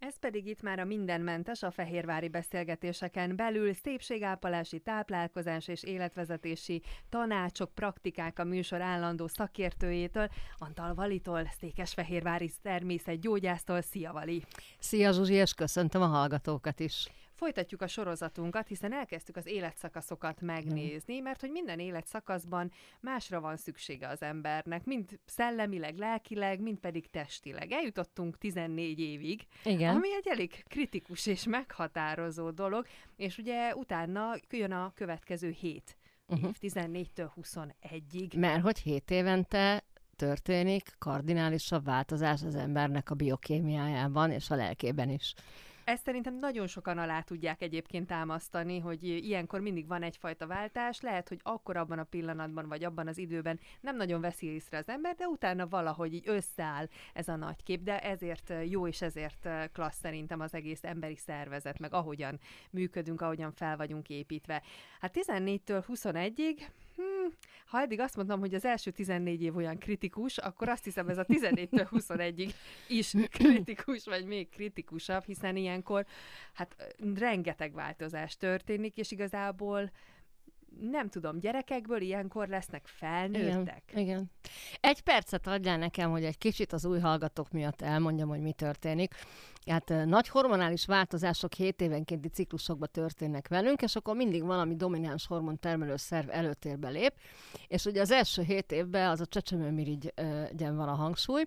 Ez pedig itt már a mindenmentes a fehérvári beszélgetéseken belül szépségápolási, táplálkozás és életvezetési tanácsok, praktikák a műsor állandó szakértőjétől, Antal Valitól, Székesfehérvári természetgyógyásztól. Szia Vali! Szia Zsuzsi, és köszöntöm a hallgatókat is! Folytatjuk a sorozatunkat, hiszen elkezdtük az életszakaszokat megnézni, mert hogy minden életszakaszban másra van szüksége az embernek, mind szellemileg, lelkileg, mind pedig testileg. Eljutottunk 14 évig, Igen. ami egy elég kritikus és meghatározó dolog, és ugye utána jön a következő hét uh-huh. év, 14-től 21-ig. Mert hogy 7 évente történik kardinálisabb változás az embernek a biokémiájában és a lelkében is. Ezt szerintem nagyon sokan alá tudják egyébként támasztani, hogy ilyenkor mindig van egyfajta váltás, lehet, hogy akkor abban a pillanatban, vagy abban az időben nem nagyon veszi észre az ember, de utána valahogy így összeáll ez a nagy kép, de ezért jó és ezért klassz szerintem az egész emberi szervezet, meg ahogyan működünk, ahogyan fel vagyunk építve. Hát 14-től 21-ig hmm, ha eddig azt mondtam, hogy az első 14 év olyan kritikus, akkor azt hiszem ez a 14-től 21-ig is kritikus, vagy még kritikusabb, hiszen ilyenkor hát rengeteg változás történik, és igazából nem tudom, gyerekekből ilyenkor lesznek felnőttek? Igen, igen. Egy percet adjál nekem, hogy egy kicsit az új hallgatók miatt elmondjam, hogy mi történik. Hát nagy hormonális változások 7 évenkénti ciklusokban történnek velünk, és akkor mindig valami domináns hormon termelő szerv előtérbe lép, és ugye az első 7 évben az a csecsemőmirigyen van a hangsúly,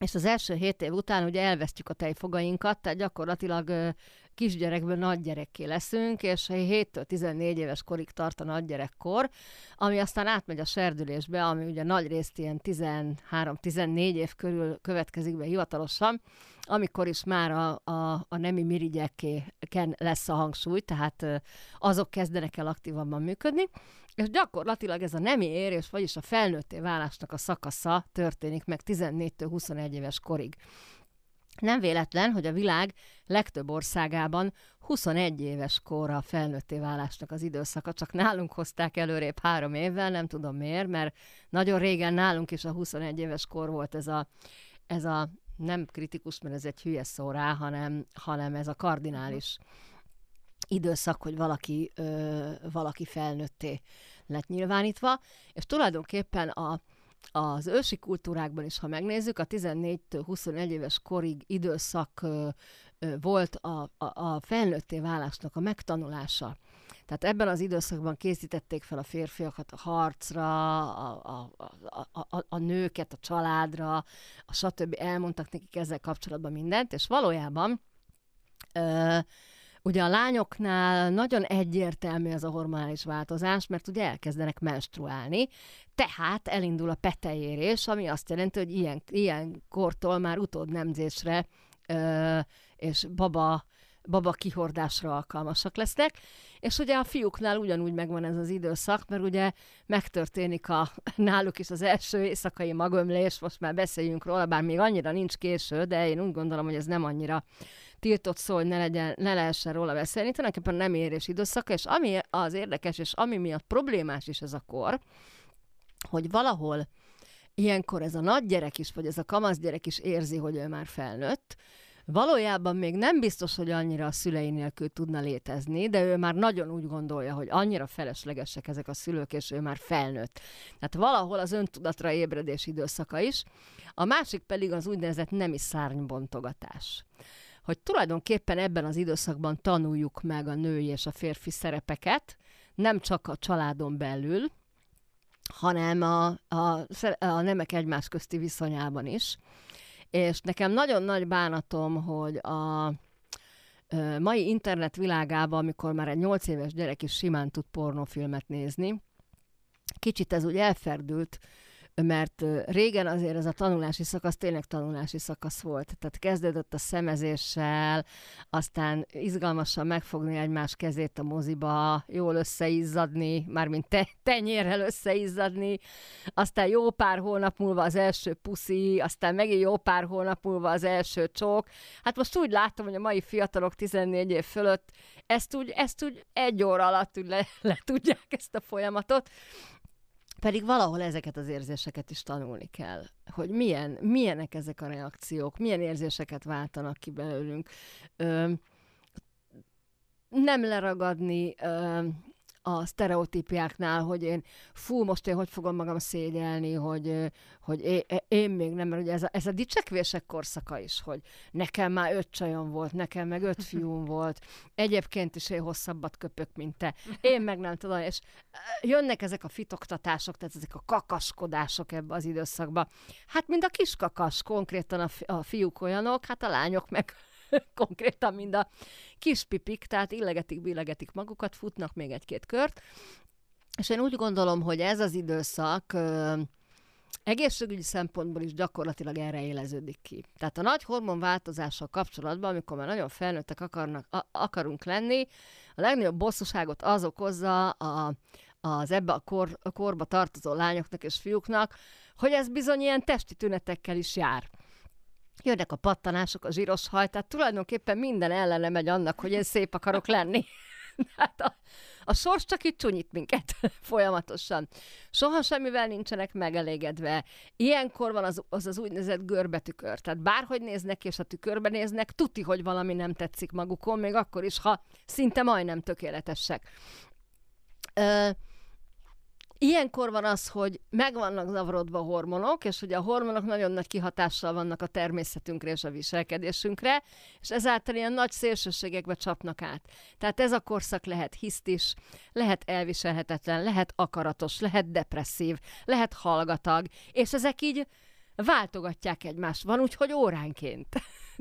és az első hét év után ugye elvesztjük a tejfogainkat, tehát gyakorlatilag kisgyerekből nagygyerekké leszünk, és 7-től 14 éves korig tart a nagygyerekkor, ami aztán átmegy a serdülésbe, ami ugye nagy részt ilyen 13-14 év körül következik be hivatalosan, amikor is már a, a, a nemi mirigyekén lesz a hangsúly, tehát azok kezdenek el aktívabban működni, és gyakorlatilag ez a nemi érés, vagyis a felnőtté válásnak a szakasza történik meg 14-től 21 éves korig. Nem véletlen, hogy a világ legtöbb országában 21 éves korra felnőtté válásnak az időszaka, csak nálunk hozták előrébb három évvel, nem tudom miért, mert nagyon régen nálunk is a 21 éves kor volt ez a, ez a nem kritikus, mert ez egy hülye szó rá, hanem, hanem ez a kardinális időszak, hogy valaki, ö, valaki felnőtté lett nyilvánítva, és tulajdonképpen a, az ősi kultúrákban is, ha megnézzük, a 14-21 éves korig időszak volt a, a, a felnőtté válásnak a megtanulása. Tehát ebben az időszakban készítették fel a férfiakat a harcra, a, a, a, a, a nőket a családra, a stb. elmondtak nekik ezzel kapcsolatban mindent, és valójában ö, Ugye a lányoknál nagyon egyértelmű ez a hormonális változás, mert ugye elkezdenek menstruálni, tehát elindul a petejérés, ami azt jelenti, hogy ilyen, ilyen kortól már utódnemzésre ö, és baba baba kihordásra alkalmasak lesznek, és ugye a fiúknál ugyanúgy megvan ez az időszak, mert ugye megtörténik a, náluk is az első éjszakai magömlés, most már beszéljünk róla, bár még annyira nincs késő, de én úgy gondolom, hogy ez nem annyira tiltott szó, hogy ne, legyen, ne lehessen róla beszélni, tulajdonképpen nem érés időszaka, és ami az érdekes, és ami miatt problémás is ez a kor, hogy valahol ilyenkor ez a nagy gyerek is, vagy ez a kamasz gyerek is érzi, hogy ő már felnőtt, Valójában még nem biztos, hogy annyira a szülei nélkül tudna létezni, de ő már nagyon úgy gondolja, hogy annyira feleslegesek ezek a szülők, és ő már felnőtt. Tehát valahol az öntudatra ébredés időszaka is. A másik pedig az úgynevezett nemi szárnybontogatás hogy tulajdonképpen ebben az időszakban tanuljuk meg a női és a férfi szerepeket, nem csak a családon belül, hanem a, a, a nemek egymás közti viszonyában is. És nekem nagyon nagy bánatom, hogy a mai internet világában, amikor már egy nyolc éves gyerek is simán tud pornofilmet nézni, kicsit ez úgy elferdült, mert régen azért ez a tanulási szakasz tényleg tanulási szakasz volt. Tehát kezdődött a szemezéssel, aztán izgalmasan megfogni egymás kezét a moziba, jól összeizzadni, mármint te, tenyérrel összeizzadni, aztán jó pár hónap múlva az első puszi, aztán megint jó pár hónap múlva az első csók. Hát most úgy látom, hogy a mai fiatalok 14 év fölött ezt úgy, ezt úgy egy óra alatt le, le tudják ezt a folyamatot. Pedig valahol ezeket az érzéseket is tanulni kell, hogy milyen, milyenek ezek a reakciók, milyen érzéseket váltanak ki belőlünk. Ö, nem leragadni ö, a sztereotípiáknál, hogy én fú, most én hogy fogom magam szégyelni, hogy, hogy én, én még nem, mert ugye ez a, ez a dicsekvések korszaka is, hogy nekem már öt csajom volt, nekem meg öt fiúm volt, egyébként is én hosszabbat köpök, mint te, én meg nem tudom, és jönnek ezek a fitoktatások, tehát ezek a kakaskodások ebbe az időszakba. Hát mind a kiskakas, konkrétan a, fi, a fiúk olyanok, hát a lányok meg konkrétan mind a kis pipik, tehát illegetik, billegetik magukat, futnak még egy-két kört, és én úgy gondolom, hogy ez az időszak ö, egészségügyi szempontból is gyakorlatilag erre éleződik ki. Tehát a nagy hormonváltozással kapcsolatban, amikor már nagyon felnőttek akarnak, a, akarunk lenni, a legnagyobb bosszúságot az okozza a, az ebbe a, kor, a korba tartozó lányoknak és fiúknak, hogy ez bizony ilyen testi tünetekkel is jár jönnek a pattanások, a zsíros haj, tehát tulajdonképpen minden ellene megy annak, hogy én szép akarok lenni. hát a, a sors csak itt csúnyít minket folyamatosan. Soha semmivel nincsenek megelégedve. Ilyenkor van az az, az úgynevezett görbetükör. Tehát bárhogy néznek, és a tükörbe néznek, tuti, hogy valami nem tetszik magukon, még akkor is, ha szinte majdnem tökéletesek. Ö, Ilyenkor van az, hogy meg vannak zavarodva a hormonok, és ugye a hormonok nagyon nagy kihatással vannak a természetünkre és a viselkedésünkre, és ezáltal ilyen nagy szélsőségekbe csapnak át. Tehát ez a korszak lehet hisztis, lehet elviselhetetlen, lehet akaratos, lehet depresszív, lehet hallgatag, és ezek így váltogatják egymást. Van úgy, hogy óránként.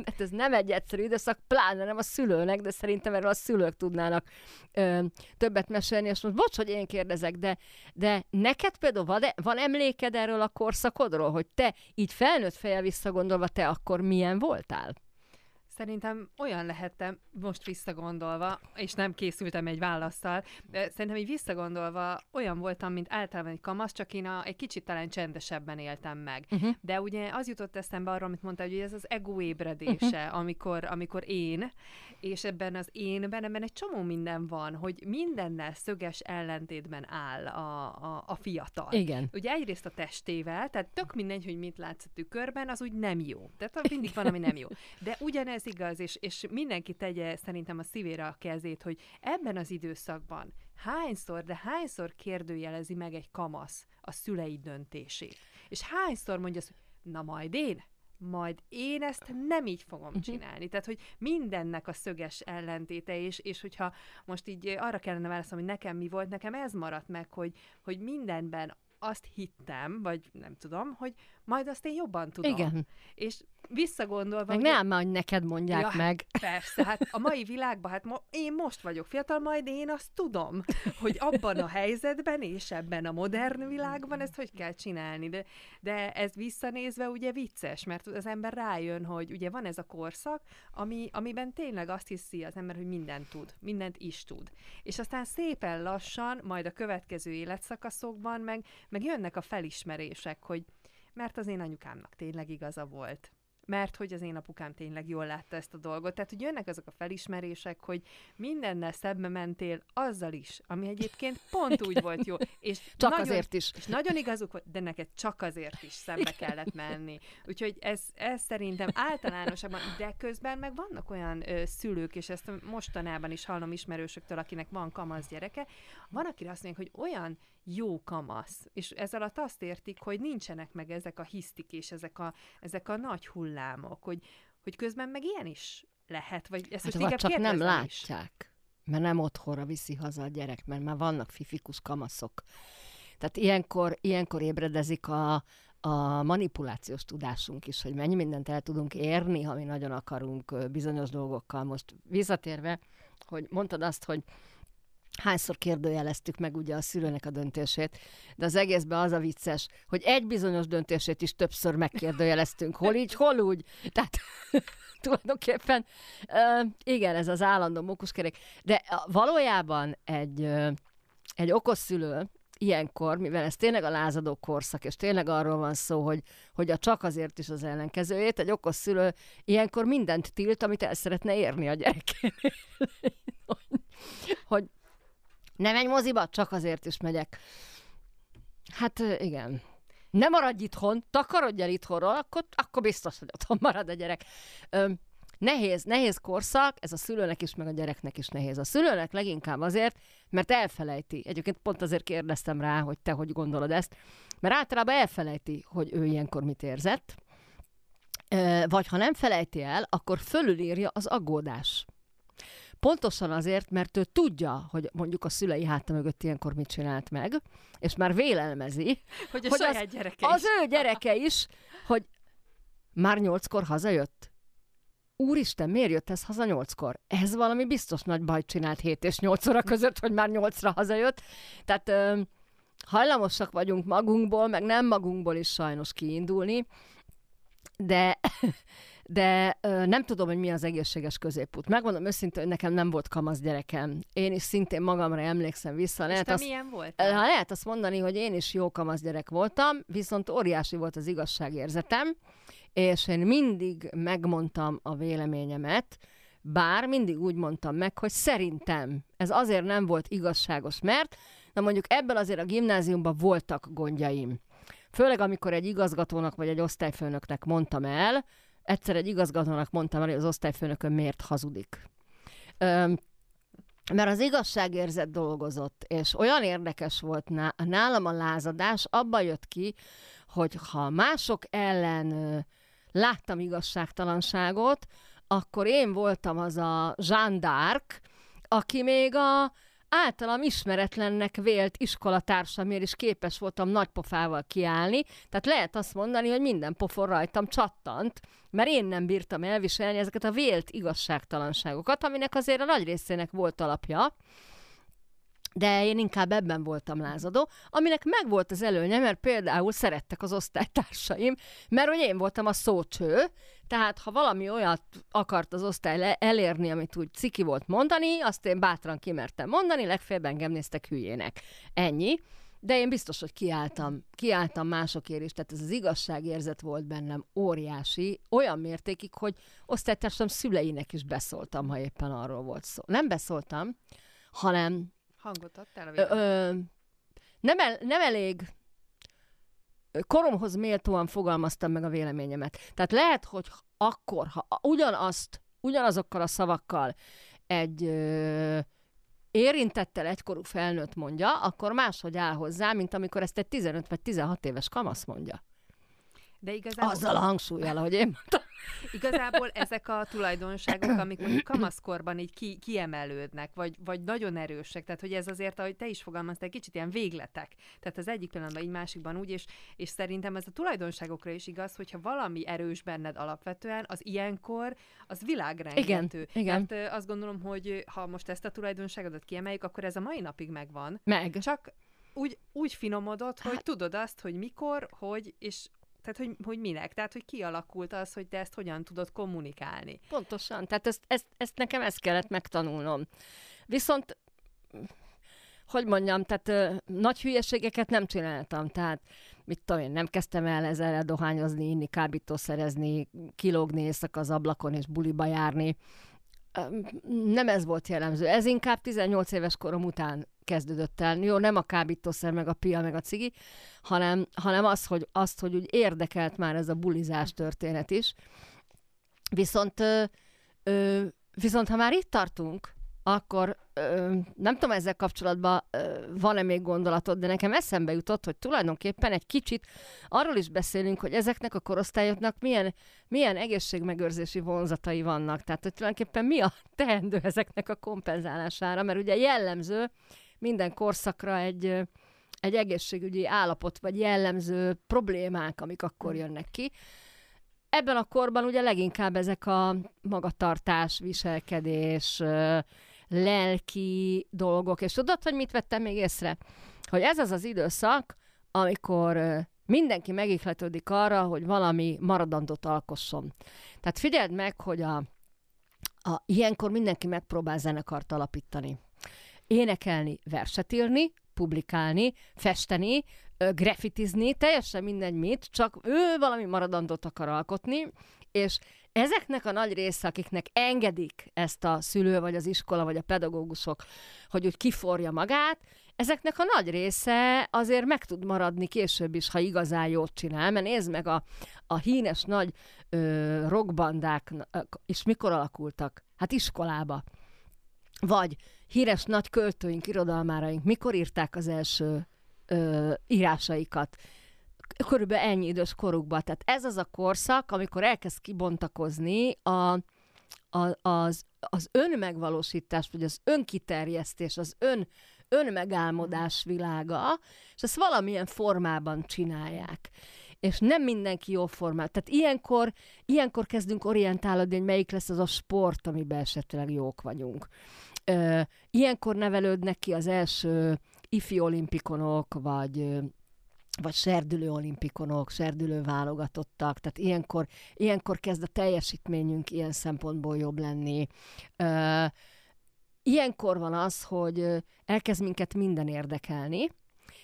Hát ez nem egy egyszerű időszak, pláne nem a szülőnek, de szerintem erről a szülők tudnának ö, többet mesélni, és most bocs, hogy én kérdezek, de, de neked például van, van emléked erről a korszakodról, hogy te így felnőtt fejjel visszagondolva, te akkor milyen voltál? Szerintem olyan lehettem, most visszagondolva, és nem készültem egy válaszsal, de szerintem így visszagondolva olyan voltam, mint általában egy kamasz, csak én a, egy kicsit talán csendesebben éltem meg. Uh-huh. De ugye az jutott eszembe arról, amit mondta, hogy ez az ego ébredése, uh-huh. amikor, amikor én, és ebben az énben, ebben egy csomó minden van, hogy mindennel szöges ellentétben áll a, a, a fiatal. Igen. Ugye egyrészt a testével, tehát tök mindegy, hogy mit látsz a tükörben, az úgy nem jó. Tehát mindig van, ami nem jó. De ugyanez ez igaz, és, és mindenki tegye szerintem a szívére a kezét, hogy ebben az időszakban hányszor, de hányszor kérdőjelezi meg egy kamasz a szülei döntését. És hányszor mondja azt, hogy na majd én, majd én ezt nem így fogom uh-huh. csinálni. Tehát, hogy mindennek a szöges ellentéte, és, és hogyha most így arra kellene válaszolni, hogy nekem mi volt, nekem ez maradt meg, hogy, hogy mindenben azt hittem, vagy nem tudom, hogy majd azt én jobban tudom. Igen. És visszagondolva... Meg ugye... nem, hogy neked mondják ja, meg. Persze, hát a mai világban, hát mo- én most vagyok fiatal, majd én azt tudom, hogy abban a helyzetben és ebben a modern világban ezt hogy kell csinálni. De, de ez visszanézve ugye vicces, mert az ember rájön, hogy ugye van ez a korszak, ami, amiben tényleg azt hiszi az ember, hogy mindent tud, mindent is tud. És aztán szépen lassan, majd a következő életszakaszokban meg, meg jönnek a felismerések, hogy mert az én anyukámnak tényleg igaza volt mert hogy az én apukám tényleg jól látta ezt a dolgot. Tehát, hogy jönnek azok a felismerések, hogy mindennel szebbe mentél azzal is, ami egyébként pont úgy volt jó. És csak nagyon, azért is. És nagyon igazuk volt, de neked csak azért is szembe kellett menni. Úgyhogy ez, ez szerintem általánosabban, de közben meg vannak olyan ö, szülők, és ezt mostanában is hallom ismerősöktől, akinek van kamasz gyereke, van, akire azt mondják, hogy olyan jó kamasz. És ez alatt azt értik, hogy nincsenek meg ezek a hisztik és ezek a, ezek a nagy hullámok, hogy, hogy közben meg ilyen is lehet, vagy ezt hát, most csak nem látják, is. mert nem otthonra viszi haza a gyerek, mert már vannak fifikus kamaszok. Tehát ilyenkor, ilyenkor ébredezik a, a manipulációs tudásunk is, hogy mennyi mindent el tudunk érni, ha mi nagyon akarunk bizonyos dolgokkal. Most visszatérve, hogy mondtad azt, hogy hányszor kérdőjeleztük meg ugye a szülőnek a döntését, de az egészben az a vicces, hogy egy bizonyos döntését is többször megkérdőjeleztünk, hol így, hol úgy. Tehát tulajdonképpen igen, ez az állandó mókuskerék. De valójában egy, egy okos szülő, ilyenkor, mivel ez tényleg a lázadó korszak, és tényleg arról van szó, hogy, hogy a csak azért is az ellenkezőjét, egy okos szülő ilyenkor mindent tilt, amit el szeretne érni a gyerekénél. hogy nem egy moziba, csak azért is megyek. Hát igen. Ne maradj itthon, takarodj el itthonról, akkor, akkor biztos, hogy otthon marad a gyerek. Ö, nehéz, nehéz korszak, ez a szülőnek is, meg a gyereknek is nehéz. A szülőnek leginkább azért, mert elfelejti. Egyébként pont azért kérdeztem rá, hogy te hogy gondolod ezt, mert általában elfelejti, hogy ő ilyenkor mit érzett, vagy ha nem felejti el, akkor fölülírja az aggódás. Pontosan azért, mert ő tudja, hogy mondjuk a szülei háta mögött ilyenkor mit csinált meg, és már vélelmezi, hogy, a hogy saját az, gyereke az is. ő gyereke is, hogy már nyolckor hazajött. Úristen, miért jött ez haza nyolckor? Ez valami biztos nagy bajt csinált 7 és 8 óra között, hogy már nyolcra hazajött. Tehát ö, hajlamosak vagyunk magunkból, meg nem magunkból is sajnos kiindulni, de de ö, nem tudom, hogy mi az egészséges középút. Megmondom őszintén, hogy nekem nem volt kamasz gyerekem. Én is szintén magamra emlékszem vissza. És Lehet te azt, milyen volt? ha lehet azt mondani, hogy én is jó kamasz gyerek voltam, viszont óriási volt az igazságérzetem, és én mindig megmondtam a véleményemet, bár mindig úgy mondtam meg, hogy szerintem ez azért nem volt igazságos, mert na mondjuk ebben azért a gimnáziumban voltak gondjaim. Főleg amikor egy igazgatónak vagy egy osztályfőnöknek mondtam el, egyszer egy igazgatónak mondtam el, hogy az osztályfőnökön miért hazudik. Öm, mert az igazságérzet dolgozott, és olyan érdekes volt ná- nálam a lázadás, abban jött ki, hogy ha mások ellen láttam igazságtalanságot, akkor én voltam az a Jean d'Arc, aki még a általam ismeretlennek vélt iskolatársamért is képes voltam nagy pofával kiállni, tehát lehet azt mondani, hogy minden pofon rajtam csattant, mert én nem bírtam elviselni ezeket a vélt igazságtalanságokat, aminek azért a nagy részének volt alapja, de én inkább ebben voltam lázadó, aminek megvolt az előnye, mert például szerettek az osztálytársaim, mert hogy én voltam a szócső, tehát ha valami olyat akart az osztály elérni, amit úgy ciki volt mondani, azt én bátran kimertem mondani, legfeljebb engem néztek hülyének. Ennyi. De én biztos, hogy kiálltam, kiálltam másokért is, tehát ez az igazságérzet volt bennem óriási, olyan mértékig, hogy osztálytársam szüleinek is beszóltam, ha éppen arról volt szó. Nem beszóltam, hanem Hangot adtál a ö, végén? ö, nem, el, nem elég koromhoz méltóan fogalmaztam meg a véleményemet. Tehát lehet, hogy akkor, ha ugyanazt, ugyanazokkal a szavakkal egy ö, érintettel egykorú felnőtt mondja, akkor máshogy áll hozzá, mint amikor ezt egy 15 vagy 16 éves kamasz mondja. De igazából, Azzal a hangsúlyjal, ahogy én mondtam. Igazából ezek a tulajdonságok, amik mondjuk kamaszkorban így ki, kiemelődnek, vagy, vagy nagyon erősek, tehát hogy ez azért, ahogy te is fogalmaztál, kicsit ilyen végletek. Tehát az egyik pillanatban így másikban úgy, és, és szerintem ez a tulajdonságokra is igaz, hogyha valami erős benned alapvetően, az ilyenkor, az világrengető. igen. Tehát ö, azt gondolom, hogy ha most ezt a tulajdonságodat kiemeljük, akkor ez a mai napig megvan. Meg. Csak úgy, úgy finomodott, hogy Hát- tudod azt, hogy mikor, hogy, és tehát, hogy, hogy minek, tehát, hogy kialakult az, hogy te ezt hogyan tudod kommunikálni. Pontosan. Tehát ezt, ezt, ezt nekem ezt kellett megtanulnom. Viszont, hogy mondjam, tehát ö, nagy hülyeségeket nem csináltam. Tehát, mit tudom én, nem kezdtem el ezzel dohányozni, inni, kábítószerezni, kilógni éjszaka az ablakon és buliba járni. Nem ez volt jellemző. Ez inkább 18 éves korom után kezdődött el. Jó, nem a kábítószer, meg a pia, meg a cigi, hanem, hanem az, hogy, azt, hogy úgy érdekelt már ez a bulizás történet is. Viszont, ö, ö, viszont ha már itt tartunk, akkor ö, nem tudom ezzel kapcsolatban ö, van-e még gondolatod, de nekem eszembe jutott, hogy tulajdonképpen egy kicsit arról is beszélünk, hogy ezeknek a korosztályoknak milyen, milyen egészségmegőrzési vonzatai vannak. Tehát, hogy tulajdonképpen mi a teendő ezeknek a kompenzálására, mert ugye jellemző minden korszakra egy, egy egészségügyi állapot, vagy jellemző problémák, amik akkor jönnek ki. Ebben a korban ugye leginkább ezek a magatartás, viselkedés, lelki dolgok, és tudod, hogy mit vettem még észre? Hogy ez az az időszak, amikor mindenki megihletődik arra, hogy valami maradandót alkosson. Tehát figyeld meg, hogy a, a, ilyenkor mindenki megpróbál zenekart alapítani. Énekelni, verset írni, publikálni, festeni, ö, graffitizni, teljesen mindegy mit, csak ő valami maradandót akar alkotni, és ezeknek a nagy része, akiknek engedik ezt a szülő, vagy az iskola, vagy a pedagógusok, hogy úgy kiforja magát, ezeknek a nagy része azért meg tud maradni később is, ha igazán jót csinál, mert nézd meg a, a hínes nagy ö, rockbandák és mikor alakultak? Hát iskolába. Vagy híres nagy költőink, irodalmáraink mikor írták az első ö, írásaikat? Körülbelül ennyi idős korukban. Tehát ez az a korszak, amikor elkezd kibontakozni a, a, az, az önmegvalósítás, vagy az önkiterjesztés, az ön, önmegálmodás világa, és ezt valamilyen formában csinálják és nem mindenki jó formát. Tehát ilyenkor, ilyenkor kezdünk orientálódni, hogy melyik lesz az a sport, amiben esetleg jók vagyunk. Ilyenkor nevelődnek ki az első ifi olimpikonok, vagy vagy serdülő olimpikonok, serdülő válogatottak, tehát ilyenkor, ilyenkor kezd a teljesítményünk ilyen szempontból jobb lenni. Ö, ilyenkor van az, hogy elkezd minket minden érdekelni,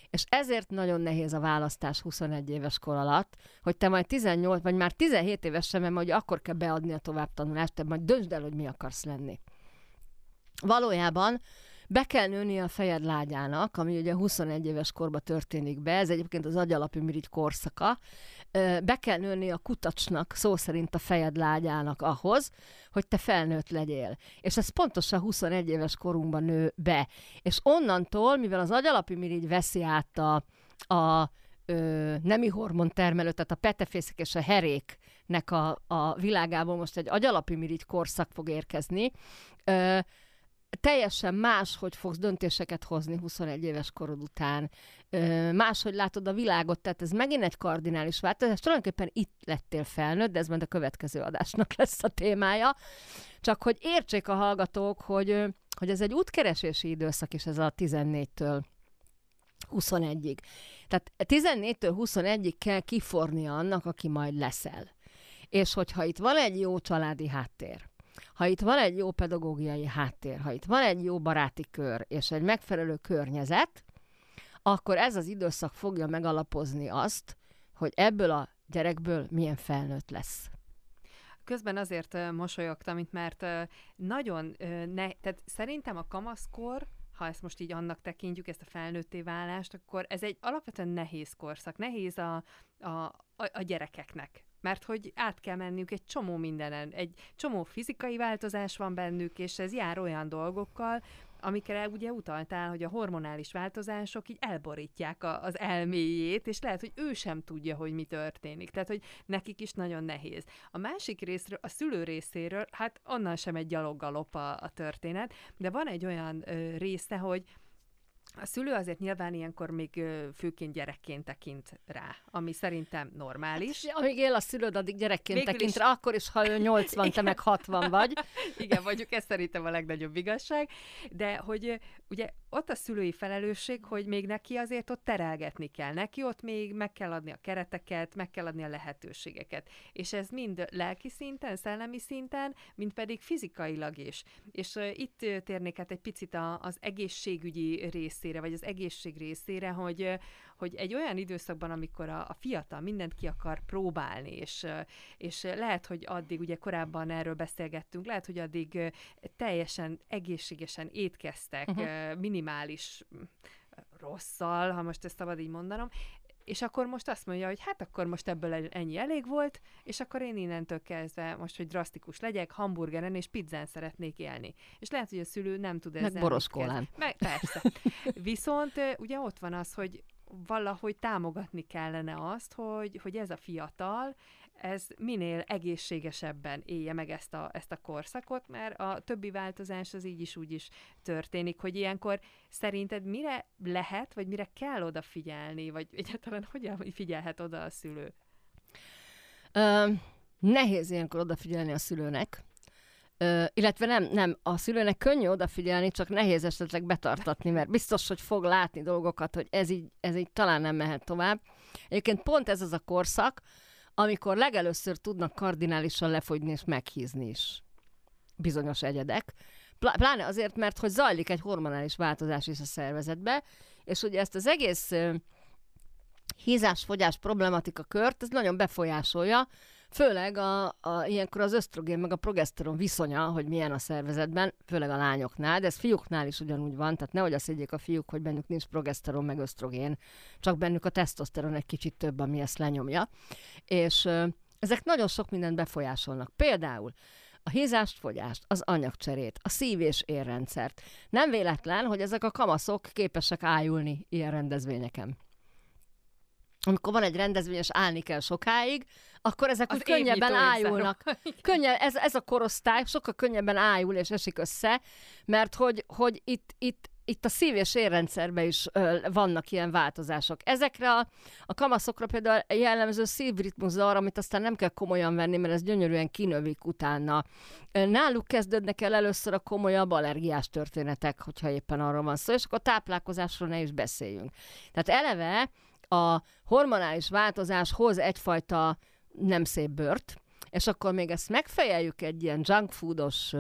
és ezért nagyon nehéz a választás 21 éves kor alatt, hogy te majd 18 vagy már 17 éves sem, mert hogy akkor kell beadni a továbbtanulást, te majd döntsd el, hogy mi akarsz lenni. Valójában be kell nőni a fejed lágyának, ami ugye 21 éves korban történik be, ez egyébként az agyalapú mirigy korszaka, be kell nőni a kutacsnak, szó szerint a fejed lágyának ahhoz, hogy te felnőtt legyél. És ez pontosan 21 éves korunkban nő be. És onnantól, mivel az agyalapú mirigy veszi át a, a ö, nemi hormon termelő, tehát a petefészek és a heréknek a, a világából most egy agyalapú mirigy korszak fog érkezni, ö, teljesen más, hogy fogsz döntéseket hozni 21 éves korod után, máshogy látod a világot, tehát ez megint egy kardinális változás. Tulajdonképpen itt lettél felnőtt, de ez majd a következő adásnak lesz a témája. Csak hogy értsék a hallgatók, hogy, hogy ez egy útkeresési időszak is ez a 14-től 21-ig. Tehát 14-től 21-ig kell kiforni annak, aki majd leszel. És hogyha itt van egy jó családi háttér, ha itt van egy jó pedagógiai háttér, ha itt van egy jó baráti kör és egy megfelelő környezet, akkor ez az időszak fogja megalapozni azt, hogy ebből a gyerekből milyen felnőtt lesz. Közben azért mosolyogtam, mert nagyon, ne, tehát szerintem a kamaszkor, ha ezt most így annak tekintjük, ezt a felnőtté válást, akkor ez egy alapvetően nehéz korszak. Nehéz a, a, a gyerekeknek mert hogy át kell mennünk egy csomó mindenen, egy csomó fizikai változás van bennük, és ez jár olyan dolgokkal, amikre ugye utaltál, hogy a hormonális változások így elborítják a, az elméjét, és lehet, hogy ő sem tudja, hogy mi történik. Tehát, hogy nekik is nagyon nehéz. A másik részről, a szülő részéről, hát onnan sem egy gyaloggalop a, a történet, de van egy olyan ö, része, hogy a szülő azért nyilván ilyenkor még főként gyerekként tekint rá, ami szerintem normális. Hát, amíg él a szülőd, addig gyerekként Végül tekint is... rá, akkor is, ha ő 80, te meg 60 vagy. Igen, mondjuk ez szerintem a legnagyobb igazság, de hogy ugye ott a szülői felelősség, hogy még neki azért ott terelgetni kell. Neki ott még meg kell adni a kereteket, meg kell adni a lehetőségeket. És ez mind lelki szinten, szellemi szinten, mind pedig fizikailag is. És uh, itt térnék át egy picit a, az egészségügyi részére, vagy az egészség részére, hogy, uh, hogy egy olyan időszakban, amikor a, a fiatal mindent ki akar próbálni, és, és lehet, hogy addig, ugye korábban erről beszélgettünk, lehet, hogy addig teljesen egészségesen étkeztek, uh-huh. minimális rosszal, ha most ezt szabad így mondanom, és akkor most azt mondja, hogy hát akkor most ebből ennyi elég volt, és akkor én innentől kezdve most, hogy drasztikus legyek, hamburgeren és pizzán szeretnék élni. És lehet, hogy a szülő nem tud ezzel. Meg boroskólán. Meg, persze. Viszont ugye ott van az, hogy valahogy támogatni kellene azt, hogy, hogy ez a fiatal, ez minél egészségesebben élje meg ezt a, ezt a korszakot, mert a többi változás az így is úgy is történik, hogy ilyenkor szerinted mire lehet, vagy mire kell odafigyelni, vagy egyáltalán hogyan figyelhet oda a szülő? Ö, nehéz ilyenkor odafigyelni a szülőnek, Illetve nem, nem, a szülőnek könnyű odafigyelni, csak nehéz esetleg betartatni, mert biztos, hogy fog látni dolgokat, hogy ez így, ez így talán nem mehet tovább. Egyébként pont ez az a korszak, amikor legelőször tudnak kardinálisan lefogyni és meghízni is bizonyos egyedek. Pláne azért, mert hogy zajlik egy hormonális változás is a szervezetbe, és ugye ezt az egész hízás-fogyás problematika kört, ez nagyon befolyásolja, Főleg a, a, ilyenkor az ösztrogén meg a progeszteron viszonya, hogy milyen a szervezetben, főleg a lányoknál, de ez fiúknál is ugyanúgy van, tehát nehogy azt higgyék a fiúk, hogy bennük nincs progeszteron meg ösztrogén, csak bennük a tesztoszteron egy kicsit több, ami ezt lenyomja. És ezek nagyon sok mindent befolyásolnak. Például a hízást, fogyást, az anyagcserét, a szív- és érrendszert. Nem véletlen, hogy ezek a kamaszok képesek ájulni ilyen rendezvényeken amikor van egy rendezvény, és állni kell sokáig, akkor ezek úgy könnyebben ájulnak. Könnyen, ez, ez a korosztály sokkal könnyebben ájul és esik össze, mert hogy, hogy itt, itt, itt a szív- és érrendszerben is ö, vannak ilyen változások. Ezekre a, a kamaszokra például jellemző szívritmuszavar, amit aztán nem kell komolyan venni, mert ez gyönyörűen kinövik utána. Náluk kezdődnek el először a komolyabb allergiás történetek, hogyha éppen arról van szó, és akkor a táplálkozásról ne is beszéljünk. Tehát eleve a hormonális változás hoz egyfajta nem szép bört, és akkor még ezt megfejeljük egy ilyen junk foodos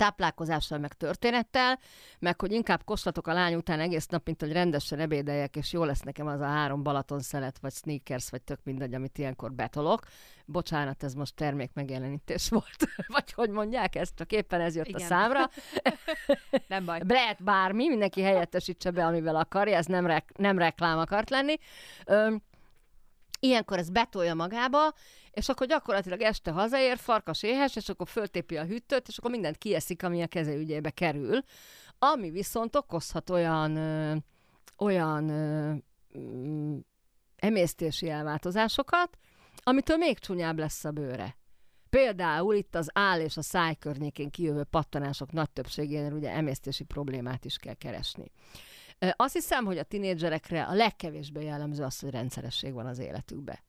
táplálkozással, meg történettel, meg hogy inkább koslatok a lány után egész nap, mint hogy rendesen ebédeljek, és jó lesz nekem az a három Balaton szelet, vagy sneakers, vagy tök mindegy, amit ilyenkor betolok. Bocsánat, ez most termék megjelenítés volt, vagy hogy mondják ezt, csak éppen ez jött Igen. a számra. nem baj. Lehet bármi, mindenki helyettesítse be, amivel akarja, ez nem, rek- nem reklám akart lenni. Ö, ilyenkor ez betolja magába, és akkor gyakorlatilag este hazaér, farkas éhes, és akkor föltépi a hűtőt, és akkor mindent kieszik, ami a kezeügyébe kerül, ami viszont okozhat olyan, ö, olyan ö, mm, emésztési elváltozásokat, amitől még csúnyább lesz a bőre. Például itt az áll és a száj környékén kijövő pattanások nagy többségénél ugye emésztési problémát is kell keresni. Azt hiszem, hogy a tinédzserekre a legkevésbé jellemző az, hogy rendszeresség van az életükbe.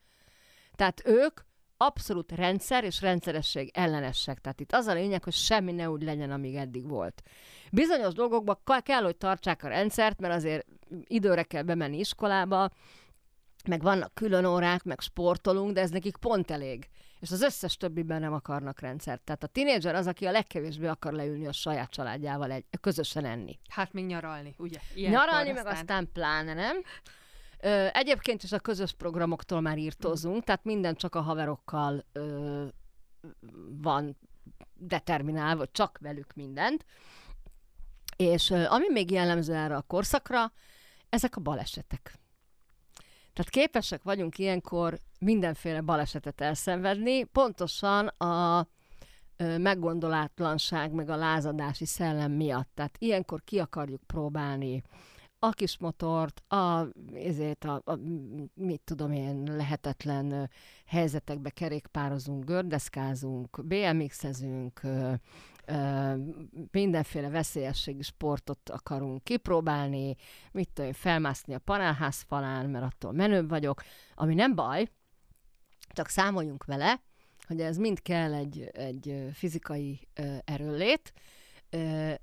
Tehát ők abszolút rendszer és rendszeresség ellenesek. Tehát itt az a lényeg, hogy semmi ne úgy legyen, amíg eddig volt. Bizonyos dolgokban kell, hogy tartsák a rendszert, mert azért időre kell bemenni iskolába, meg vannak külön órák, meg sportolunk, de ez nekik pont elég. És az összes többiben nem akarnak rendszert. Tehát a tinédzser az, aki a legkevésbé akar leülni a saját családjával egy, közösen enni. Hát még nyaralni, ugye? Ilyenkor nyaralni, aztán... meg aztán pláne nem. Ö, egyébként is a közös programoktól már írtózunk, mm. tehát minden csak a haverokkal ö, van determinálva, csak velük mindent. És ö, ami még jellemző erre a korszakra, ezek a balesetek. Tehát képesek vagyunk ilyenkor mindenféle balesetet elszenvedni, pontosan a ö, meggondolátlanság, meg a lázadási szellem miatt. Tehát ilyenkor ki akarjuk próbálni a kis motort, a, ezért a, a, mit tudom én, lehetetlen helyzetekbe kerékpározunk, gördeszkázunk, BMX-ezünk, mindenféle veszélyességi sportot akarunk kipróbálni, mit tudom, felmászni a panelház falán, mert attól menőbb vagyok, ami nem baj, csak számoljunk vele, hogy ez mind kell egy, egy fizikai erőlét,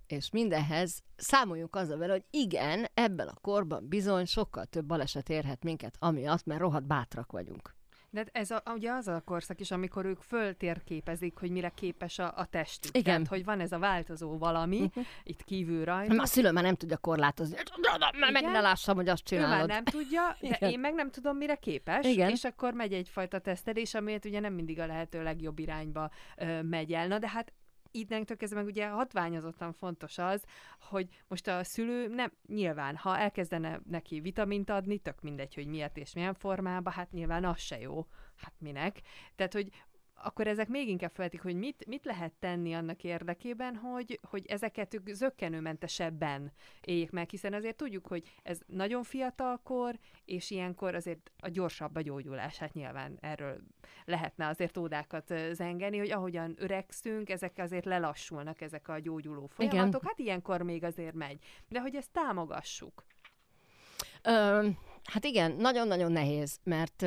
és mindenhez számoljunk azzal vele, hogy igen, ebben a korban bizony sokkal több baleset érhet minket, amiatt, mert rohadt bátrak vagyunk. De ez a, ugye az a korszak is, amikor ők föltérképezik, hogy mire képes a, a testük. Igen. Tehát, hogy van ez a változó valami, uh-huh. itt kívül rajta. A szülő már nem tudja korlátozni. Mert meg ne lássam, hogy azt csinálod. Ő már nem tudja, de Igen. én meg nem tudom, mire képes. Igen. És akkor megy egyfajta tesztelés, amit ugye nem mindig a lehető legjobb irányba ö, megy el. Na, de hát innentől kezdve meg ugye hatványozottan fontos az, hogy most a szülő nem, nyilván, ha elkezdene neki vitamint adni, tök mindegy, hogy miért és milyen formában, hát nyilván az se jó. Hát minek? Tehát, hogy akkor ezek még inkább feltik, hogy mit, mit lehet tenni annak érdekében, hogy, hogy ezeket ők zöggenőmentesebben éljék meg, hiszen azért tudjuk, hogy ez nagyon fiatalkor, és ilyenkor azért a gyorsabb a gyógyulás, hát nyilván erről lehetne azért ódákat zengeni, hogy ahogyan öregszünk, ezek azért lelassulnak, ezek a gyógyuló folyamatok, Igen. hát ilyenkor még azért megy. De hogy ezt támogassuk. Ö, hát igen, nagyon-nagyon nehéz, mert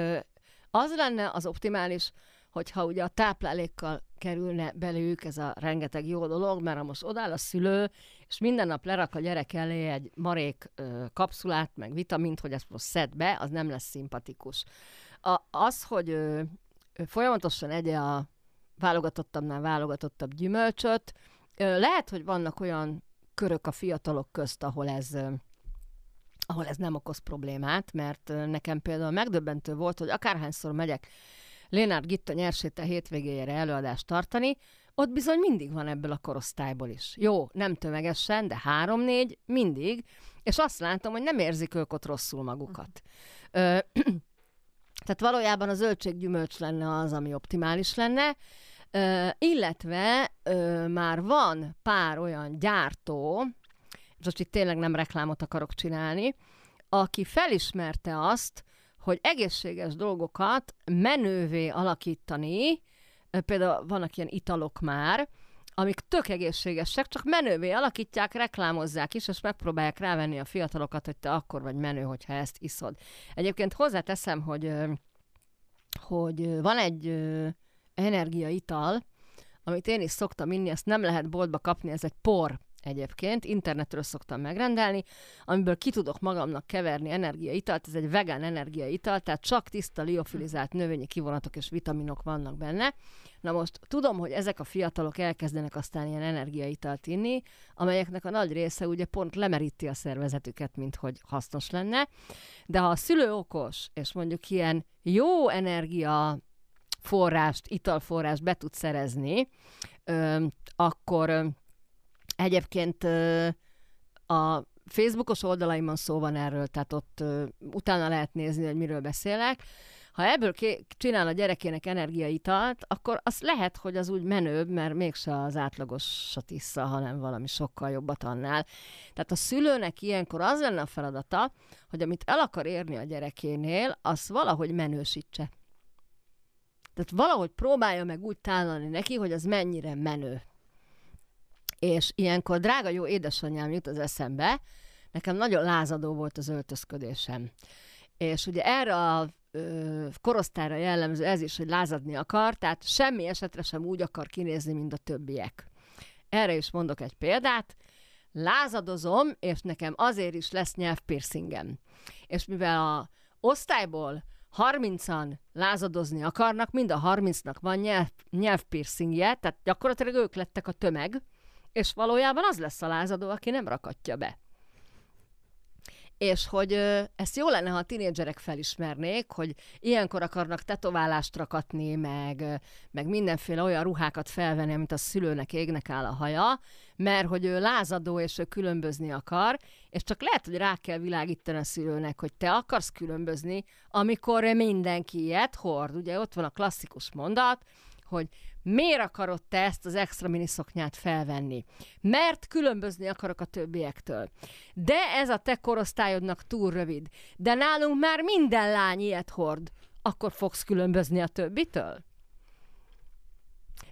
az lenne az optimális, hogyha ugye a táplálékkal kerülne belőlük ez a rengeteg jó dolog, mert ha most odáll a szülő, és minden nap lerak a gyerek elé egy marék ö, kapszulát, meg vitamint, hogy ezt most szed be, az nem lesz szimpatikus. A, az, hogy ö, folyamatosan egye a válogatottabbnál válogatottabb gyümölcsöt, ö, lehet, hogy vannak olyan körök a fiatalok közt, ahol ez ö, ahol ez nem okoz problémát, mert nekem például megdöbbentő volt, hogy akárhányszor megyek Lénárd Gitta nyerséte hétvégéjére előadást tartani, ott bizony mindig van ebből a korosztályból is. Jó, nem tömegesen, de három-négy mindig, és azt látom, hogy nem érzik ők ott rosszul magukat. Ö, tehát valójában a zöldséggyümölcs lenne az, ami optimális lenne, ö, illetve ö, már van pár olyan gyártó, most itt tényleg nem reklámot akarok csinálni, aki felismerte azt, hogy egészséges dolgokat menővé alakítani, például vannak ilyen italok már, amik tök egészségesek, csak menővé alakítják, reklámozzák is, és megpróbálják rávenni a fiatalokat, hogy te akkor vagy menő, hogyha ezt iszod. Egyébként hozzáteszem, hogy, hogy van egy energiaital, amit én is szoktam inni, ezt nem lehet boltba kapni, ez egy por egyébként, internetről szoktam megrendelni, amiből ki tudok magamnak keverni energiaitalt, ez egy vegán energiaital, tehát csak tiszta liofilizált növényi kivonatok és vitaminok vannak benne. Na most tudom, hogy ezek a fiatalok elkezdenek aztán ilyen energiaitalt inni, amelyeknek a nagy része ugye pont lemeríti a szervezetüket, mint hogy hasznos lenne, de ha a szülő okos, és mondjuk ilyen jó energia forrást, italforrást be tud szerezni, ö, akkor Egyébként a Facebookos oldalaimon szó van erről, tehát ott utána lehet nézni, hogy miről beszélek. Ha ebből csinál a gyerekének energiaitalt, akkor az lehet, hogy az úgy menőbb, mert mégse az átlagosat issza, hanem valami sokkal jobbat annál. Tehát a szülőnek ilyenkor az lenne a feladata, hogy amit el akar érni a gyerekénél, az valahogy menősítse. Tehát valahogy próbálja meg úgy tálani neki, hogy az mennyire menő. És ilyenkor drága jó édesanyám jut az eszembe, nekem nagyon lázadó volt az öltözködésem. És ugye erre a ö, korosztályra jellemző ez is, hogy lázadni akar, tehát semmi esetre sem úgy akar kinézni, mint a többiek. Erre is mondok egy példát. Lázadozom, és nekem azért is lesz nyelvpiercingem. És mivel a osztályból 30-an lázadozni akarnak, mind a 30-nak van nyelv, nyelvpiercingje, tehát gyakorlatilag ők lettek a tömeg, és valójában az lesz a lázadó, aki nem rakatja be. És hogy ö, ezt jó lenne, ha a tinédzserek felismernék, hogy ilyenkor akarnak tetoválást rakatni, meg, meg mindenféle olyan ruhákat felvenni, amit a szülőnek égnek áll a haja, mert hogy ő lázadó, és ő különbözni akar, és csak lehet, hogy rá kell világítani a szülőnek, hogy te akarsz különbözni, amikor mindenki ilyet hord. Ugye ott van a klasszikus mondat, hogy miért akarod te ezt az extra miniszoknyát felvenni? Mert különbözni akarok a többiektől. De ez a te korosztályodnak túl rövid. De nálunk már minden lány ilyet hord. Akkor fogsz különbözni a többitől?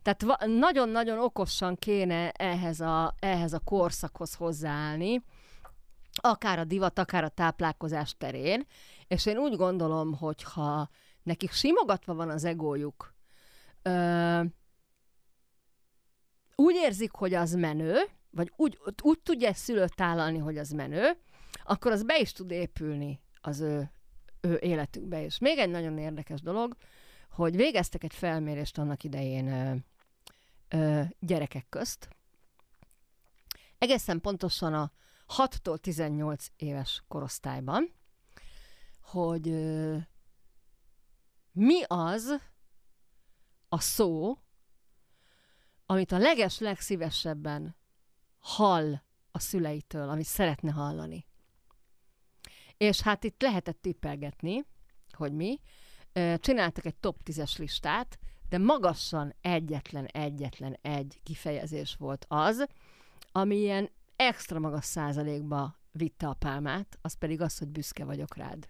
Tehát nagyon-nagyon okosan kéne ehhez a, ehhez a korszakhoz hozzáállni, akár a divat, akár a táplálkozás terén, és én úgy gondolom, hogy ha nekik simogatva van az egójuk, úgy érzik, hogy az menő, vagy úgy, úgy tudja szülőt tálalni, hogy az menő, akkor az be is tud épülni az ő, ő életükbe. És még egy nagyon érdekes dolog, hogy végeztek egy felmérést annak idején ö, ö, gyerekek közt. Egészen pontosan a 6-tól 18 éves korosztályban, hogy ö, mi az a szó, amit a leges legszívesebben hall a szüleitől, amit szeretne hallani. És hát itt lehetett tippelgetni, hogy mi. Csináltak egy top 10-es listát, de magasan egyetlen, egyetlen egy kifejezés volt az, ami ilyen extra magas százalékba vitte a pálmát, az pedig az, hogy büszke vagyok rád.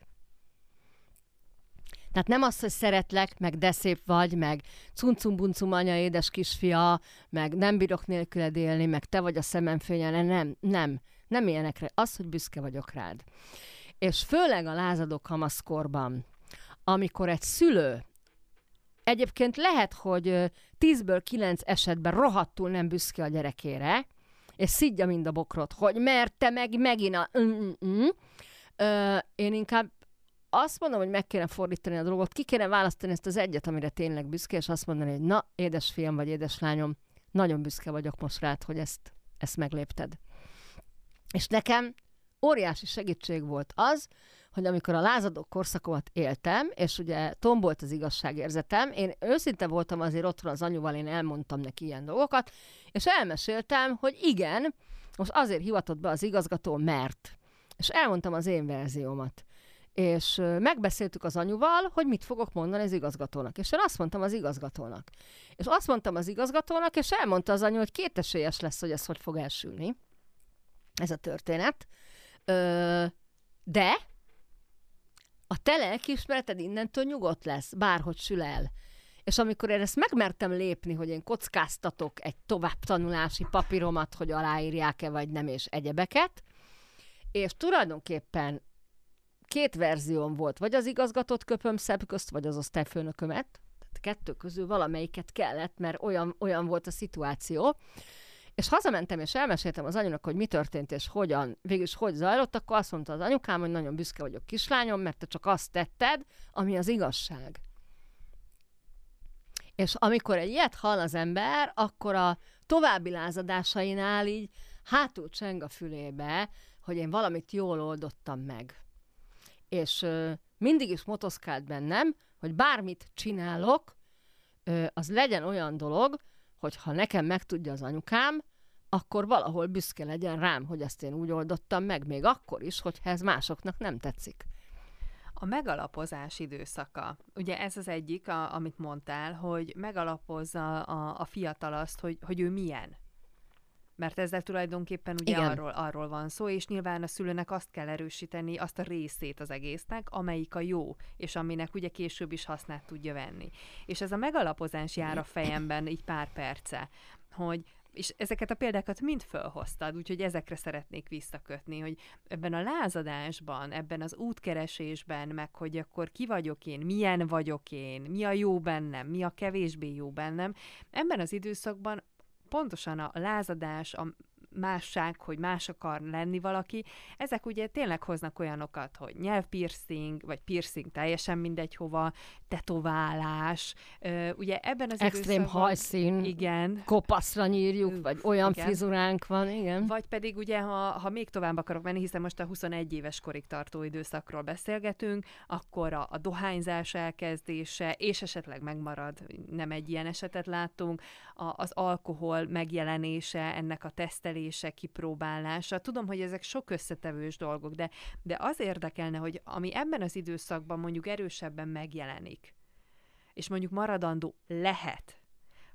Tehát nem az, hogy szeretlek, meg de szép vagy, meg cuncum-buncum anya, édes kisfia, meg nem bírok nélküled élni, meg te vagy a szemem fénye, nem, nem, nem ilyenekre. Az, hogy büszke vagyok rád. És főleg a lázadó kamaszkorban, amikor egy szülő Egyébként lehet, hogy tízből kilenc esetben rohadtul nem büszke a gyerekére, és szidja mind a bokrot, hogy mert te meg megint a... Mm-mm. Ö, én inkább azt mondom, hogy meg kéne fordítani a dolgot, ki kéne választani ezt az egyet, amire tényleg büszke, és azt mondani, hogy na, édesfiam vagy édeslányom, nagyon büszke vagyok most rád, hogy ezt, ezt meglépted. És nekem óriási segítség volt az, hogy amikor a lázadó korszakomat éltem, és ugye tombolt az igazságérzetem, én őszinte voltam azért otthon az anyuval, én elmondtam neki ilyen dolgokat, és elmeséltem, hogy igen, most azért hivatott be az igazgató, mert. És elmondtam az én verziómat. És megbeszéltük az anyuval, hogy mit fogok mondani az igazgatónak. És én azt mondtam az igazgatónak. És azt mondtam az igazgatónak, és elmondta az anyu, hogy kétesélyes lesz, hogy ez hogy fog elsülni. Ez a történet. Ö, de a te lelkiismereted innentől nyugodt lesz, bárhogy sül el. És amikor én ezt megmertem lépni, hogy én kockáztatok egy továbbtanulási papíromat, hogy aláírják-e vagy nem, és egyebeket, és tulajdonképpen két verzióm volt, vagy az igazgatott köpöm szebb közt, vagy az osztályfőnökömet, tehát kettő közül valamelyiket kellett, mert olyan, olyan volt a szituáció, és hazamentem, és elmeséltem az anyunak, hogy mi történt, és hogyan, végülis hogy zajlott, akkor azt mondta az anyukám, hogy nagyon büszke vagyok kislányom, mert te csak azt tetted, ami az igazság. És amikor egy ilyet hall az ember, akkor a további lázadásainál így hátul cseng a fülébe, hogy én valamit jól oldottam meg. És mindig is motoszkált bennem, hogy bármit csinálok, az legyen olyan dolog, hogy ha nekem megtudja az anyukám, akkor valahol büszke legyen rám, hogy ezt én úgy oldottam meg, még akkor is, hogyha ez másoknak nem tetszik. A megalapozás időszaka. Ugye ez az egyik, a, amit mondtál, hogy megalapozza a, a fiatal azt, hogy, hogy ő milyen. Mert ezzel tulajdonképpen ugye arról, arról van szó, és nyilván a szülőnek azt kell erősíteni, azt a részét az egésznek, amelyik a jó, és aminek ugye később is hasznát tudja venni. És ez a megalapozás jár a fejemben így pár perce, hogy és ezeket a példákat mind felhoztad, úgyhogy ezekre szeretnék visszakötni, hogy ebben a lázadásban, ebben az útkeresésben, meg hogy akkor ki vagyok én, milyen vagyok én, mi a jó bennem, mi a kevésbé jó bennem, ebben az időszakban pontosan a lázadás, a másság, hogy más akar lenni valaki, ezek ugye tényleg hoznak olyanokat, hogy nyelvpiercing, vagy piercing teljesen mindegy hova, tetoválás, ugye ebben az Extrém hajszín, igen. kopaszra nyírjuk, vagy olyan igen. frizuránk van, igen. Vagy pedig ugye, ha, ha még tovább akarok menni, hiszen most a 21 éves korig tartó időszakról beszélgetünk, akkor a, a dohányzás elkezdése, és esetleg megmarad, nem egy ilyen esetet láttunk, a, az alkohol megjelenése, ennek a tesztelése, kezelése, kipróbálása. Tudom, hogy ezek sok összetevős dolgok, de, de az érdekelne, hogy ami ebben az időszakban mondjuk erősebben megjelenik, és mondjuk maradandó lehet,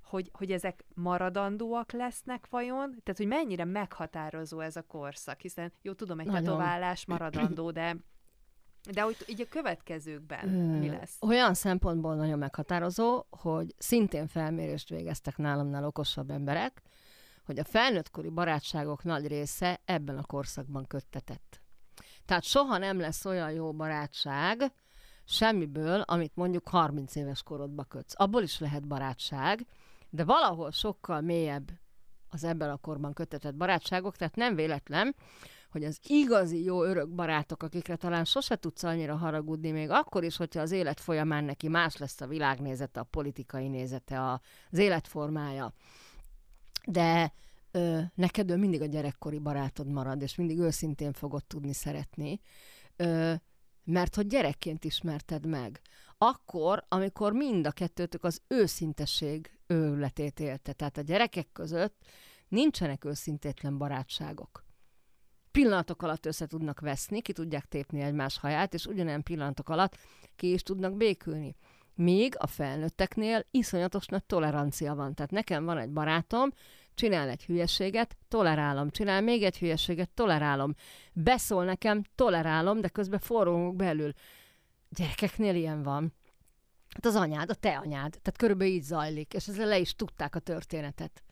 hogy, hogy ezek maradandóak lesznek vajon? Tehát, hogy mennyire meghatározó ez a korszak, hiszen jó, tudom, egy Nagyon. tetoválás maradandó, de de hogy így a következőkben mi lesz? Olyan szempontból nagyon meghatározó, hogy szintén felmérést végeztek nálamnál okosabb emberek, hogy a felnőttkori barátságok nagy része ebben a korszakban köttetett. Tehát soha nem lesz olyan jó barátság semmiből, amit mondjuk 30 éves korodba kötsz. Abból is lehet barátság, de valahol sokkal mélyebb az ebben a korban kötetett barátságok, tehát nem véletlen, hogy az igazi jó örök barátok, akikre talán sose tudsz annyira haragudni, még akkor is, hogyha az élet folyamán neki más lesz a világnézete, a politikai nézete, az életformája, de ö, neked ő mindig a gyerekkori barátod marad, és mindig őszintén fogod tudni szeretni, ö, mert hogy gyerekként ismerted meg. Akkor, amikor mind a kettőtök az őszintesség őletét élte. Tehát a gyerekek között nincsenek őszintétlen barátságok. Pillanatok alatt össze tudnak veszni, ki tudják tépni egymás haját, és ugyanilyen pillanatok alatt ki is tudnak békülni. Míg a felnőtteknél iszonyatos nagy tolerancia van. Tehát nekem van egy barátom, csinál egy hülyeséget, tolerálom, csinál még egy hülyeséget, tolerálom. Beszól nekem, tolerálom, de közben forrongok belül. Gyerekeknél ilyen van. Hát az anyád, a te anyád. Tehát körülbelül így zajlik, és ezzel le is tudták a történetet.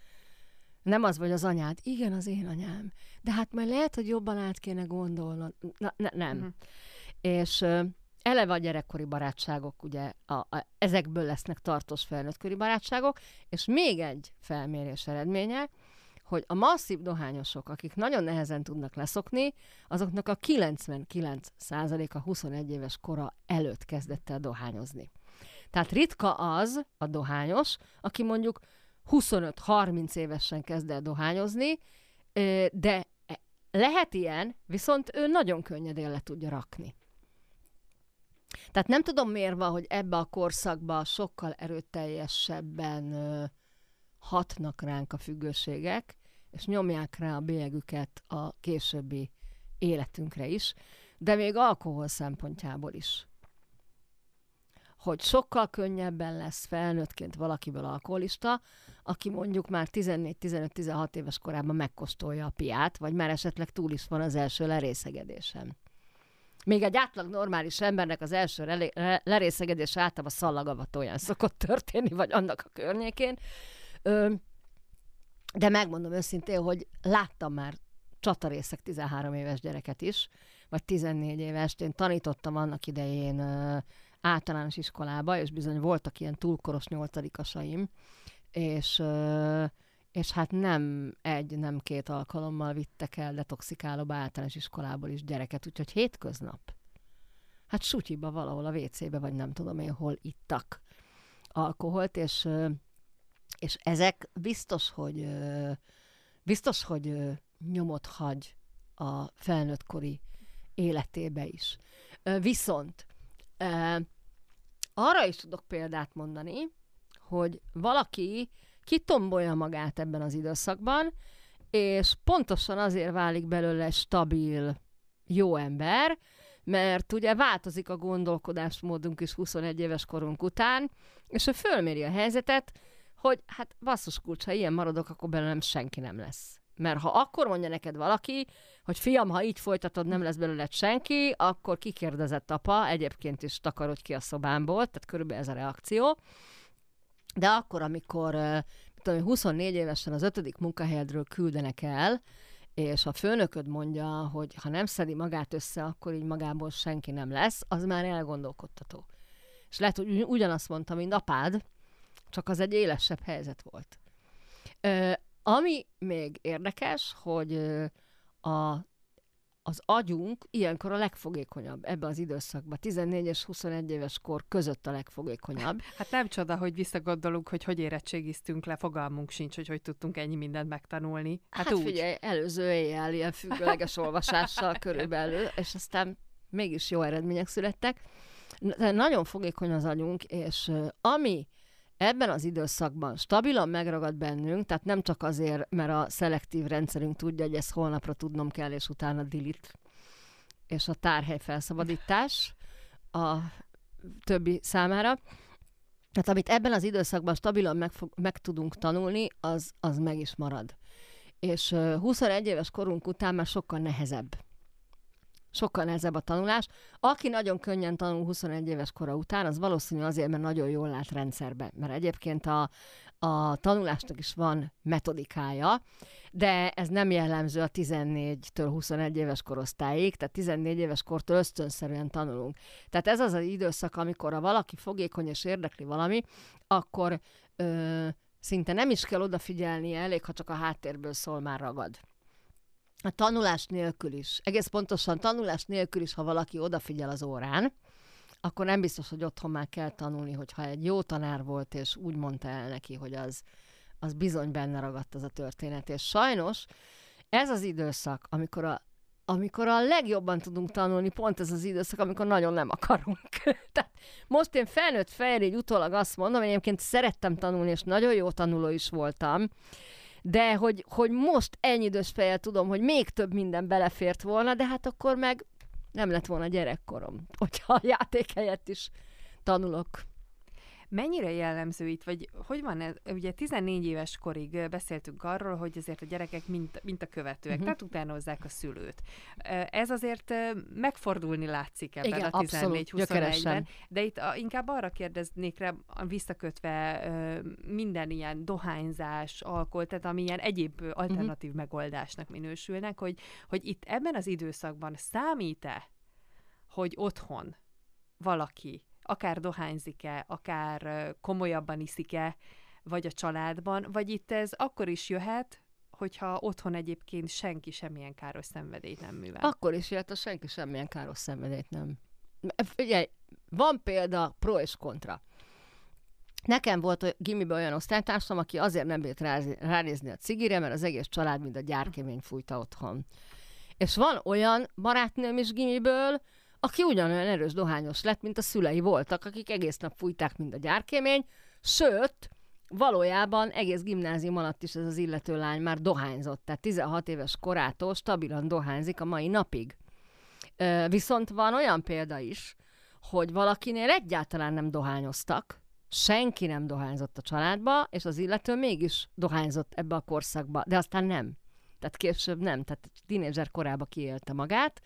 Nem az vagy az anyád. Igen, az én anyám. De hát majd lehet, hogy jobban át kéne gondolnod. Na, ne, nem. Uh-huh. És eleve a gyerekkori barátságok, ugye a, a, ezekből lesznek tartós felnőttkori barátságok, és még egy felmérés eredménye, hogy a masszív dohányosok, akik nagyon nehezen tudnak leszokni, azoknak a 99%-a 21 éves kora előtt kezdett el dohányozni. Tehát ritka az a dohányos, aki mondjuk 25-30 évesen kezd el dohányozni, de lehet ilyen, viszont ő nagyon könnyedén le tudja rakni. Tehát nem tudom miért van, hogy ebbe a korszakba sokkal erőteljesebben hatnak ránk a függőségek, és nyomják rá a bélyegüket a későbbi életünkre is, de még alkohol szempontjából is. Hogy sokkal könnyebben lesz felnőttként valakiből alkoholista, aki mondjuk már 14-15-16 éves korában megkóstolja a piát, vagy már esetleg túl is van az első lerészegedésem. Még egy átlag normális embernek az első relé- lerészegedés általában szallagavatóján szokott történni, vagy annak a környékén. De megmondom őszintén, hogy láttam már csatarészek 13 éves gyereket is, vagy 14 éves. Én tanítottam annak idején általános iskolába, és bizony voltak ilyen túlkoros nyolcadikasaim, és, ö, és hát nem egy, nem két alkalommal vittek el detoxikálóba általános iskolából is gyereket, úgyhogy hétköznap. Hát sutyiba valahol a WC-be, vagy nem tudom én hol ittak alkoholt, és, és ezek biztos, hogy biztos, hogy nyomot hagy a felnőttkori életébe is. Viszont arra is tudok példát mondani, hogy valaki kitombolja magát ebben az időszakban, és pontosan azért válik belőle stabil, jó ember, mert ugye változik a gondolkodásmódunk is 21 éves korunk után, és ő fölméri a helyzetet, hogy hát basszus kulcs, ha ilyen maradok, akkor belőlem senki nem lesz. Mert ha akkor mondja neked valaki, hogy fiam, ha így folytatod, nem lesz belőled senki, akkor kikérdezett apa, egyébként is takarodj ki a szobámból, tehát körülbelül ez a reakció. De akkor, amikor tudom, 24 évesen az ötödik munkahelyedről küldenek el, és a főnököd mondja, hogy ha nem szedi magát össze, akkor így magából senki nem lesz, az már elgondolkodtató. És lehet, hogy ugyanazt mondta, mint apád, csak az egy élesebb helyzet volt. Ö, ami még érdekes, hogy a az agyunk ilyenkor a legfogékonyabb ebbe az időszakban. 14 és 21 éves kor között a legfogékonyabb. Hát nem csoda, hogy visszagondolunk, hogy hogy érettségiztünk le, fogalmunk sincs, hogy hogy tudtunk ennyi mindent megtanulni. Hát, hát úgy. figyelj, előző éjjel ilyen függőleges olvasással körülbelül, és aztán mégis jó eredmények születtek. De nagyon fogékony az agyunk, és ami ebben az időszakban stabilan megragad bennünk, tehát nem csak azért, mert a szelektív rendszerünk tudja, hogy ezt holnapra tudnom kell, és utána delete, és a tárhely felszabadítás a többi számára. Tehát amit ebben az időszakban stabilan meg, meg tudunk tanulni, az, az meg is marad. És 21 éves korunk után már sokkal nehezebb sokkal nehezebb a tanulás. Aki nagyon könnyen tanul 21 éves kora után, az valószínű azért, mert nagyon jól lát rendszerbe. Mert egyébként a, a tanulásnak is van metodikája, de ez nem jellemző a 14-től 21 éves korosztályig, tehát 14 éves kortól ösztönszerűen tanulunk. Tehát ez az az időszak, amikor a valaki fogékony és érdekli valami, akkor ö, szinte nem is kell odafigyelni, elég, ha csak a háttérből szól, már ragad a tanulás nélkül is, egész pontosan tanulás nélkül is, ha valaki odafigyel az órán, akkor nem biztos, hogy otthon már kell tanulni, hogyha egy jó tanár volt, és úgy mondta el neki, hogy az, az bizony benne ragadt az a történet. És sajnos ez az időszak, amikor a, amikor a legjobban tudunk tanulni, pont ez az időszak, amikor nagyon nem akarunk. Tehát most én felnőtt fejre így utólag azt mondom, hogy egyébként szerettem tanulni, és nagyon jó tanuló is voltam, de hogy, hogy most ennyi idős fejjel tudom, hogy még több minden belefért volna, de hát akkor meg nem lett volna gyerekkorom, hogyha a játék helyett is tanulok. Mennyire jellemző itt, vagy hogy van ez? Ugye 14 éves korig beszéltünk arról, hogy azért a gyerekek mint, mint a követőek, uh-huh. tehát utánozzák a szülőt. Ez azért megfordulni látszik ebben Igen, a 14-21-ben, de itt inkább arra kérdeznék rá, visszakötve minden ilyen dohányzás, alkohol, tehát ami ilyen egyéb alternatív uh-huh. megoldásnak minősülnek, hogy, hogy itt ebben az időszakban számít-e, hogy otthon valaki akár dohányzik-e, akár komolyabban iszik-e, vagy a családban, vagy itt ez akkor is jöhet, hogyha otthon egyébként senki semmilyen káros szenvedélyt nem művel. Akkor is jöhet, ha senki semmilyen káros szenvedélyt nem. Figyelj, van példa pro és kontra. Nekem volt a gimiben olyan osztálytársam, aki azért nem bírt ránézni a cigire, mert az egész család mind a gyárkemény fújta otthon. És van olyan barátnőm is gimiből, aki ugyanolyan erős dohányos lett, mint a szülei voltak, akik egész nap fújták, mint a gyárkémény, sőt, valójában egész gimnázium alatt is ez az illető lány már dohányzott, tehát 16 éves korától stabilan dohányzik a mai napig. Viszont van olyan példa is, hogy valakinél egyáltalán nem dohányoztak, senki nem dohányzott a családba, és az illető mégis dohányzott ebbe a korszakba, de aztán nem. Tehát később nem, tehát tínézser korába kiélte magát,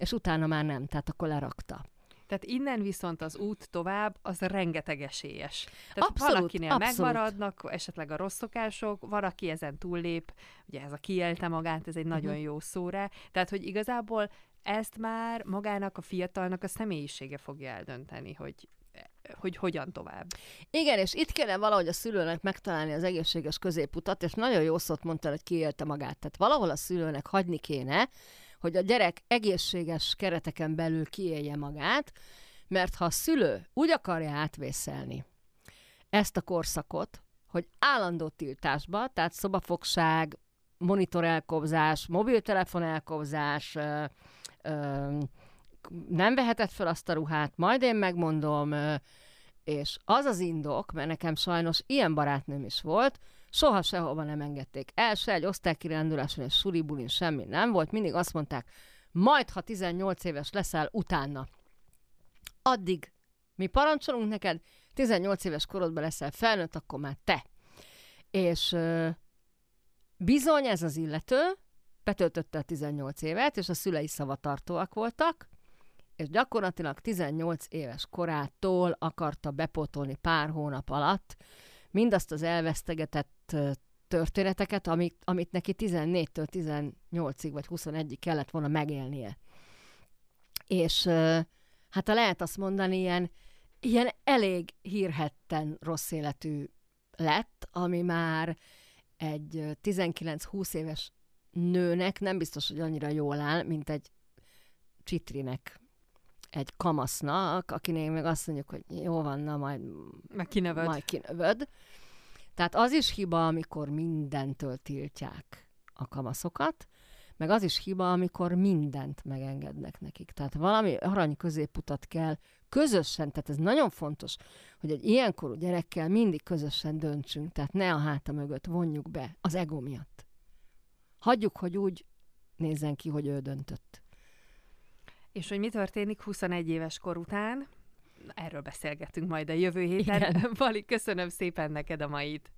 és utána már nem, tehát akkor lerakta. Tehát innen viszont az út tovább, az rengeteg esélyes. Tehát abszolút, valakinél abszolút. megmaradnak esetleg a rossz szokások, valaki ezen túllép, ugye ez a kiélte magát, ez egy nagyon uh-huh. jó szóra. Tehát, hogy igazából ezt már magának a fiatalnak a személyisége fogja eldönteni, hogy hogy hogyan tovább. Igen, és itt kellene valahogy a szülőnek megtalálni az egészséges középutat, és nagyon jó szót mondtál, hogy kiélte magát. Tehát valahol a szülőnek hagyni kéne, hogy a gyerek egészséges kereteken belül kiélje magát, mert ha a szülő úgy akarja átvészelni ezt a korszakot, hogy állandó tiltásba, tehát szobafogság, monitor elkobzás, mobiltelefon elkobzás, ö, ö, nem vehetett fel azt a ruhát, majd én megmondom, és az az indok, mert nekem sajnos ilyen barátnőm is volt, soha sehova nem engedték el, se egy osztálykiránduláson és suribulin semmi nem volt, mindig azt mondták, majd ha 18 éves leszel, utána. Addig mi parancsolunk neked, 18 éves korodban leszel felnőtt, akkor már te. És bizony ez az illető betöltötte a 18 évet, és a szülei szavatartóak voltak, és gyakorlatilag 18 éves korától akarta bepótolni pár hónap alatt mindazt az elvesztegetett történeteket, amit, amit neki 14-től 18-ig vagy 21-ig kellett volna megélnie. És hát ha lehet azt mondani, ilyen, ilyen elég hírhetten rossz életű lett, ami már egy 19-20 éves nőnek nem biztos, hogy annyira jól áll, mint egy csitrinek egy kamasznak, akinek meg azt mondjuk, hogy jó van, na majd, meg kinövöd. majd kinövöd. Tehát az is hiba, amikor mindentől tiltják a kamaszokat, meg az is hiba, amikor mindent megengednek nekik. Tehát valami arany középutat kell közösen, tehát ez nagyon fontos, hogy egy ilyenkorú gyerekkel mindig közösen döntsünk, tehát ne a háta mögött vonjuk be az ego miatt. Hagyjuk, hogy úgy nézzen ki, hogy ő döntött. És hogy mi történik 21 éves kor után, erről beszélgetünk majd a jövő héten. Vali, köszönöm szépen neked a mait.